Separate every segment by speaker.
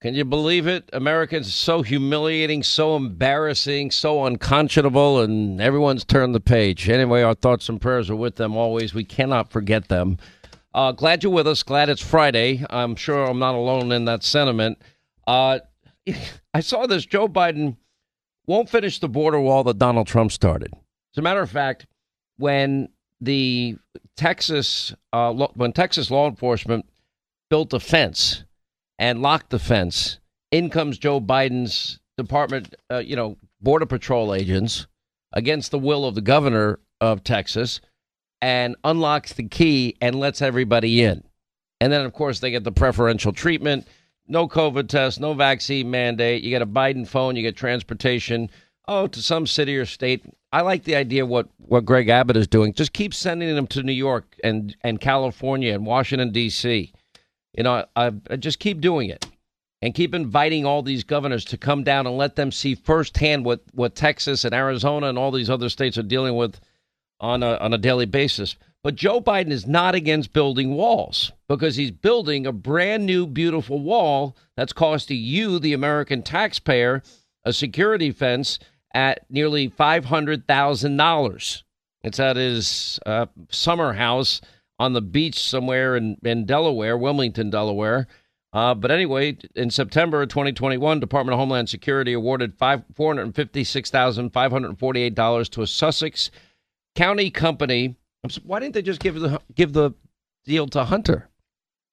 Speaker 1: Can you believe it? Americans so humiliating, so embarrassing, so unconscionable, and everyone's turned the page. Anyway, our thoughts and prayers are with them always. We cannot forget them. Uh, glad you're with us. Glad it's Friday. I'm sure I'm not alone in that sentiment. Uh, I saw this. Joe Biden won't finish the border wall that Donald Trump started. As a matter of fact, when the Texas uh, when Texas law enforcement built a fence and locked the fence, in comes Joe Biden's department, uh, you know, border patrol agents against the will of the governor of Texas and unlocks the key and lets everybody in. And then, of course, they get the preferential treatment no COVID test, no vaccine mandate. You get a Biden phone, you get transportation, oh, to some city or state. I like the idea what what Greg Abbott is doing. Just keep sending them to New York and and California and Washington D.C. You know, I, I just keep doing it and keep inviting all these governors to come down and let them see firsthand what what Texas and Arizona and all these other states are dealing with on a on a daily basis. But Joe Biden is not against building walls because he's building a brand new, beautiful wall that's costing you, the American taxpayer, a security fence at nearly $500,000. It's at his uh, summer house on the beach somewhere in, in Delaware, Wilmington, Delaware. Uh, but anyway, in September of 2021, Department of Homeland Security awarded five, $456,548 to a Sussex County company why didn't they just give the give the deal to Hunter?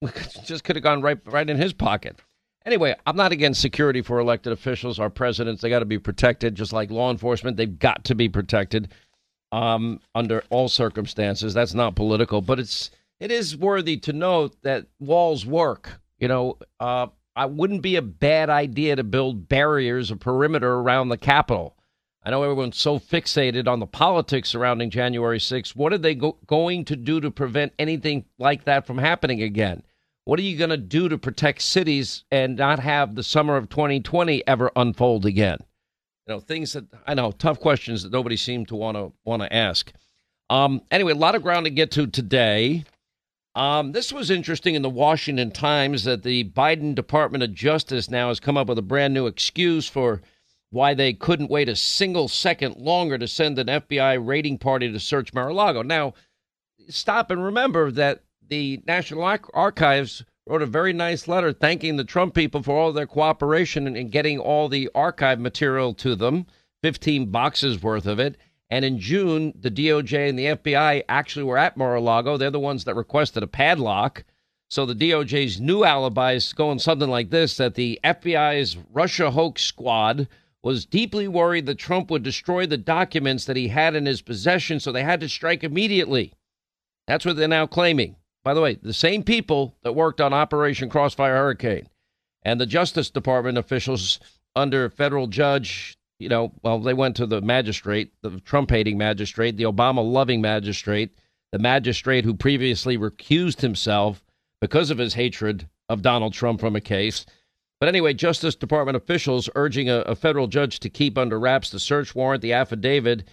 Speaker 1: just could have gone right right in his pocket. Anyway, I'm not against security for elected officials. Our presidents, they got to be protected, just like law enforcement. They've got to be protected um, under all circumstances. That's not political, but it's it is worthy to note that walls work. You know, uh, I wouldn't be a bad idea to build barriers, a perimeter around the Capitol. I know everyone's so fixated on the politics surrounding January 6th. What are they go- going to do to prevent anything like that from happening again? What are you going to do to protect cities and not have the summer of 2020 ever unfold again? You know, things that I know, tough questions that nobody seemed to want to want to ask. Um, anyway, a lot of ground to get to today. Um, this was interesting in the Washington Times that the Biden Department of Justice now has come up with a brand new excuse for why they couldn't wait a single second longer to send an FBI raiding party to search Mar-a-Lago. Now, stop and remember that the National Archives wrote a very nice letter thanking the Trump people for all their cooperation in getting all the archive material to them, 15 boxes worth of it. And in June, the DOJ and the FBI actually were at Mar-a-Lago. They're the ones that requested a padlock. So the DOJ's new alibi is going something like this that the FBI's Russia hoax squad was deeply worried that Trump would destroy the documents that he had in his possession, so they had to strike immediately. That's what they're now claiming. By the way, the same people that worked on Operation Crossfire Hurricane and the Justice Department officials under federal judge, you know, well, they went to the magistrate, the Trump hating magistrate, the Obama loving magistrate, the magistrate who previously recused himself because of his hatred of Donald Trump from a case. But anyway, Justice Department officials urging a, a, federal judge to keep under wraps the search warrant, the affidavit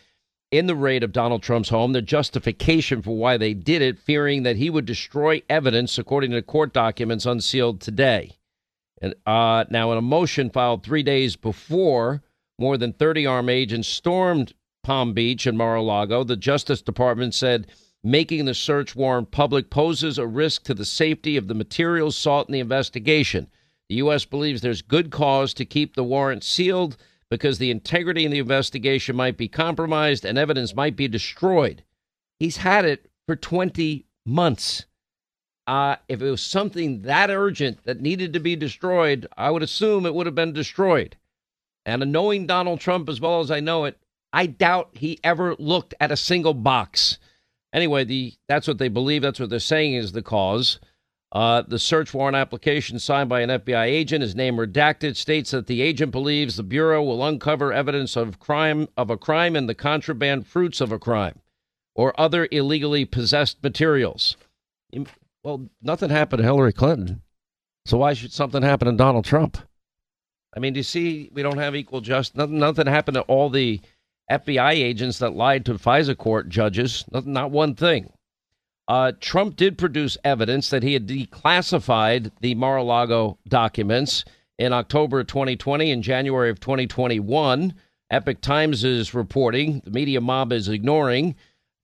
Speaker 1: in the raid of Donald Trump's home, the justification for why they did it, fearing that he would destroy evidence, according to court documents unsealed today. And, uh, now, in a motion filed three days before, more than 30 armed agents stormed Palm Beach and Mar a Lago. The Justice Department said making the search warrant public poses a risk to the safety of the materials sought in the investigation. The U.S. believes there's good cause to keep the warrant sealed because the integrity in the investigation might be compromised and evidence might be destroyed. He's had it for 20 months. Uh, if it was something that urgent that needed to be destroyed, I would assume it would have been destroyed. And knowing Donald Trump as well as I know it, I doubt he ever looked at a single box. Anyway, the that's what they believe. That's what they're saying is the cause. Uh, the search warrant application signed by an FBI agent, his name redacted, states that the agent believes the bureau will uncover evidence of crime of a crime and the contraband fruits of a crime, or other illegally possessed materials. Well, nothing happened to Hillary Clinton, so why should something happen to Donald Trump? I mean, do you see we don't have equal justice? Nothing, nothing happened to all the FBI agents that lied to FISA court judges. Not, not one thing. Uh, Trump did produce evidence that he had declassified the Mar a Lago documents in October of 2020 and January of 2021. Epoch Times is reporting, the media mob is ignoring,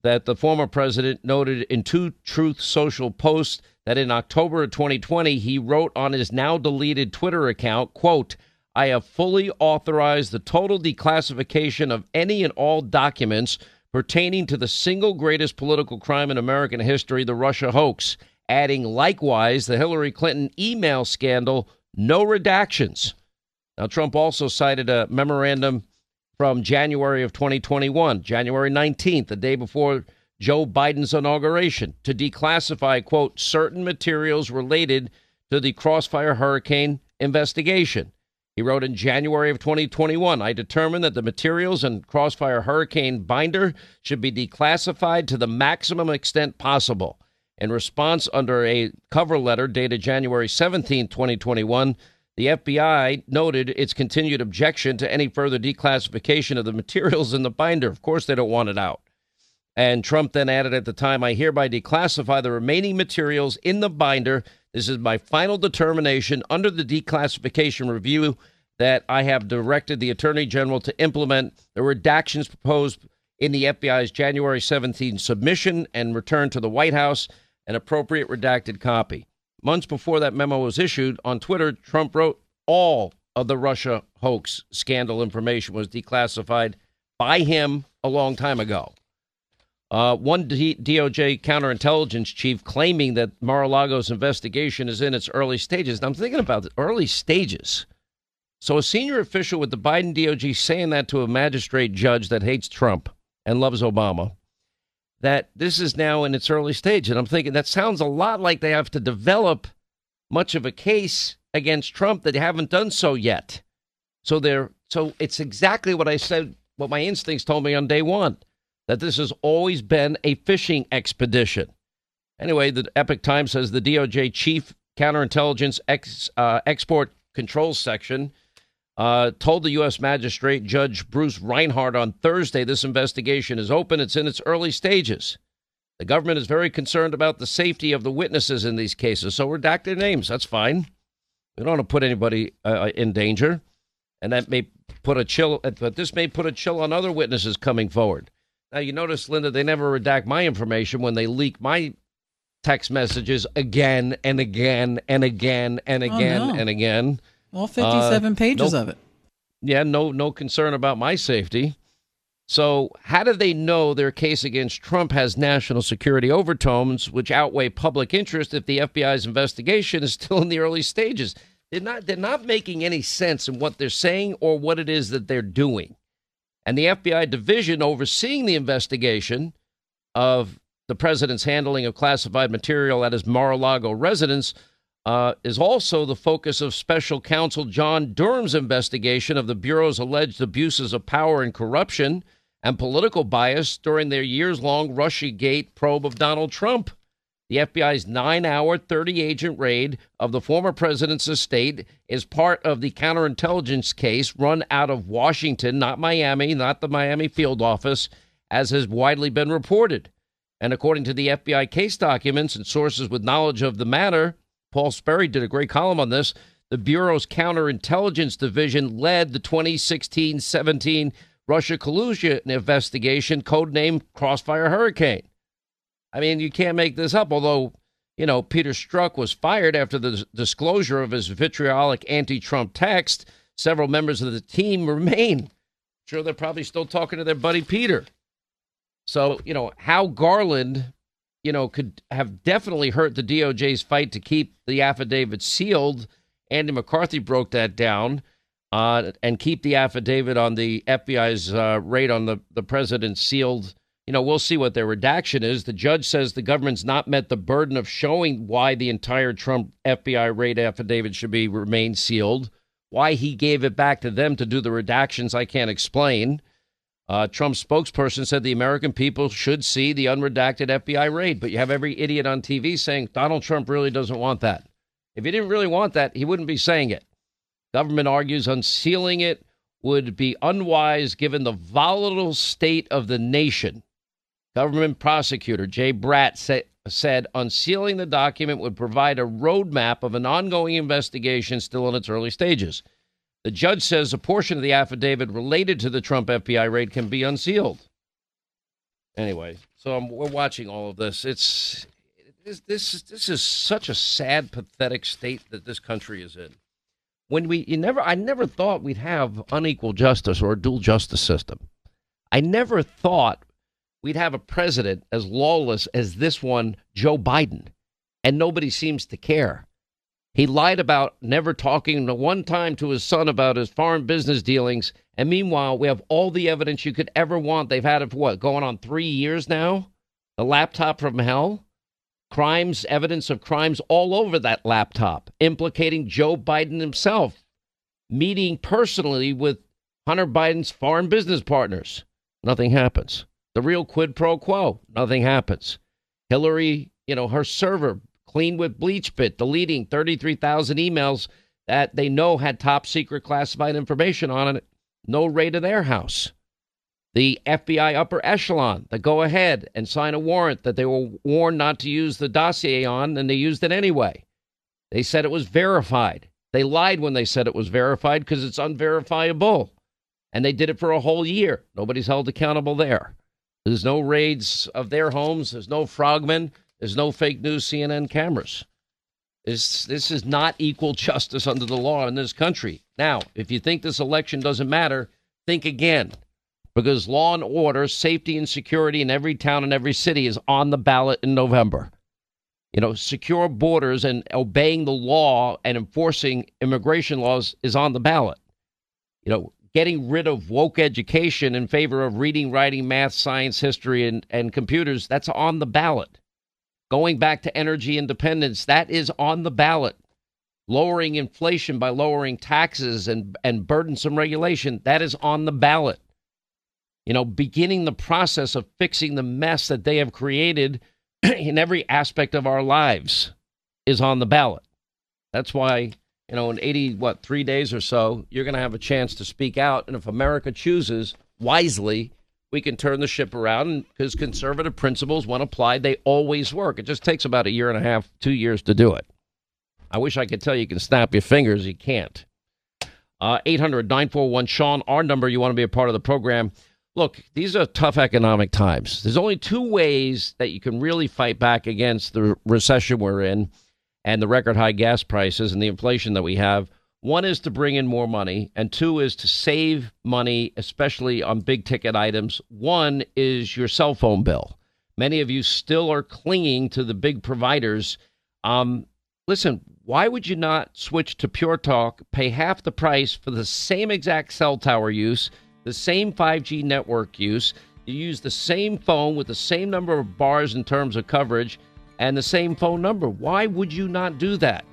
Speaker 1: that the former president noted in two Truth Social posts that in October of 2020 he wrote on his now deleted Twitter account, quote, I have fully authorized the total declassification of any and all documents pertaining to the single greatest political crime in American history, the Russia hoax, adding likewise the Hillary Clinton email scandal, no redactions. Now, Trump also cited a memorandum from January of 2021, January 19th, the day before Joe Biden's inauguration, to declassify, quote, certain materials related to the Crossfire Hurricane investigation. He wrote in January of 2021 I determined that the materials in Crossfire Hurricane binder should be declassified to the maximum extent possible. In response, under a cover letter dated January 17, 2021, the FBI noted its continued objection to any further declassification of the materials in the binder. Of course, they don't want it out. And Trump then added at the time, I hereby declassify the remaining materials in the binder this is my final determination under the declassification review that I have directed the Attorney General to implement the redactions proposed in the FBI's January 17 submission and return to the White House an appropriate redacted copy. Months before that memo was issued, on Twitter, Trump wrote all of the Russia hoax scandal information was declassified by him a long time ago. Uh, one D- DOJ counterintelligence chief claiming that Mar-a-Lago's investigation is in its early stages. And I'm thinking about the early stages. So a senior official with the Biden DOJ saying that to a magistrate judge that hates Trump and loves Obama, that this is now in its early stage. And I'm thinking that sounds a lot like they have to develop much of a case against Trump that they haven't done so yet. So they're so it's exactly what I said, what my instincts told me on day one that this has always been a fishing expedition. Anyway, the Epoch Times says the DOJ chief counterintelligence ex, uh, export controls section uh, told the U.S. magistrate Judge Bruce Reinhart on Thursday this investigation is open. It's in its early stages. The government is very concerned about the safety of the witnesses in these cases, so redact their names. That's fine. We don't want to put anybody uh, in danger, and that may put a chill. But this may put a chill on other witnesses coming forward. Now, you notice, Linda, they never redact my information when they leak my text messages again and again and again and oh, again oh, no. and again.
Speaker 2: All 57 uh, pages no, of it.
Speaker 1: Yeah, no, no concern about my safety. So, how do they know their case against Trump has national security overtones, which outweigh public interest if the FBI's investigation is still in the early stages? They're not, they're not making any sense in what they're saying or what it is that they're doing. And the FBI division overseeing the investigation of the president's handling of classified material at his Mar a Lago residence uh, is also the focus of special counsel John Durham's investigation of the Bureau's alleged abuses of power and corruption and political bias during their years long Russiagate probe of Donald Trump. The FBI's nine hour, 30 agent raid of the former president's estate is part of the counterintelligence case run out of Washington, not Miami, not the Miami field office, as has widely been reported. And according to the FBI case documents and sources with knowledge of the matter, Paul Sperry did a great column on this. The Bureau's counterintelligence division led the 2016 17 Russia collusion investigation, codenamed Crossfire Hurricane. I mean, you can't make this up. Although, you know, Peter Strzok was fired after the disclosure of his vitriolic anti Trump text, several members of the team remain. Sure, they're probably still talking to their buddy Peter. So, you know, how Garland, you know, could have definitely hurt the DOJ's fight to keep the affidavit sealed. Andy McCarthy broke that down. Uh, and keep the affidavit on the FBI's uh, raid on the, the president's sealed you know, we'll see what their redaction is. The judge says the government's not met the burden of showing why the entire Trump FBI raid affidavit should be remain sealed. Why he gave it back to them to do the redactions, I can't explain. Uh, Trump's spokesperson said the American people should see the unredacted FBI raid, but you have every idiot on TV saying Donald Trump really doesn't want that. If he didn't really want that, he wouldn't be saying it. Government argues unsealing it would be unwise given the volatile state of the nation. Government prosecutor Jay Bratt said unsealing the document would provide a roadmap of an ongoing investigation still in its early stages. The judge says a portion of the affidavit related to the Trump FBI raid can be unsealed. Anyway, so I'm, we're watching all of this. It's this, this this is such a sad, pathetic state that this country is in. When we you never I never thought we'd have unequal justice or a dual justice system. I never thought we'd have a president as lawless as this one, Joe Biden, and nobody seems to care. He lied about never talking one time to his son about his foreign business dealings. And meanwhile, we have all the evidence you could ever want. They've had it for what, going on three years now? The laptop from hell? Crimes, evidence of crimes all over that laptop, implicating Joe Biden himself, meeting personally with Hunter Biden's foreign business partners. Nothing happens. The real quid pro quo, nothing happens. Hillary, you know, her server cleaned with BleachBit, deleting 33,000 emails that they know had top secret classified information on it. No raid of their house. The FBI upper echelon that go ahead and sign a warrant that they were warned not to use the dossier on, and they used it anyway. They said it was verified. They lied when they said it was verified because it's unverifiable. And they did it for a whole year. Nobody's held accountable there. There's no raids of their homes. There's no frogmen. There's no fake news CNN cameras. This, this is not equal justice under the law in this country. Now, if you think this election doesn't matter, think again. Because law and order, safety and security in every town and every city is on the ballot in November. You know, secure borders and obeying the law and enforcing immigration laws is on the ballot. You know, getting rid of woke education in favor of reading, writing, math, science, history, and, and computers, that's on the ballot. Going back to energy independence, that is on the ballot. Lowering inflation by lowering taxes and, and burdensome regulation, that is on the ballot. You know, beginning the process of fixing the mess that they have created in every aspect of our lives is on the ballot. That's why you know, in 80, what, three days or so, you're going to have a chance to speak out. And if America chooses wisely, we can turn the ship around because conservative principles, when applied, they always work. It just takes about a year and a half, two years to do it. I wish I could tell you, you can snap your fingers. You can't. Uh, 800 941 Sean, our number. You want to be a part of the program. Look, these are tough economic times. There's only two ways that you can really fight back against the recession we're in and the record high gas prices and the inflation that we have. One is to bring in more money, and two is to save money, especially on big ticket items. One is your cell phone bill. Many of you still are clinging to the big providers. Um, listen, why would you not switch to Pure Talk, pay half the price for the same exact cell tower use, the same 5G network use? You use the same phone with the same number of bars in terms of coverage and the same phone number. Why would you not do that?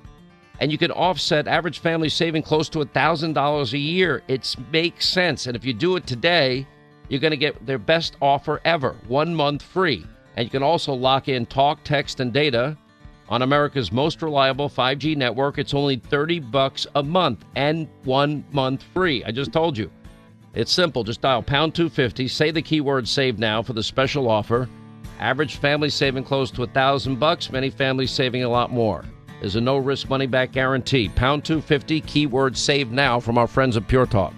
Speaker 1: And you can offset average family saving close to $1,000 a year. It makes sense. And if you do it today, you're going to get their best offer ever one month free. And you can also lock in talk, text, and data on America's most reliable 5G network. It's only 30 bucks a month and one month free. I just told you. It's simple. Just dial pound 250, say the keyword save now for the special offer. Average family saving close to a thousand bucks. Many families saving a lot more. There's a no risk money back guarantee. Pound 250 keyword save now from our friends at Pure Talk.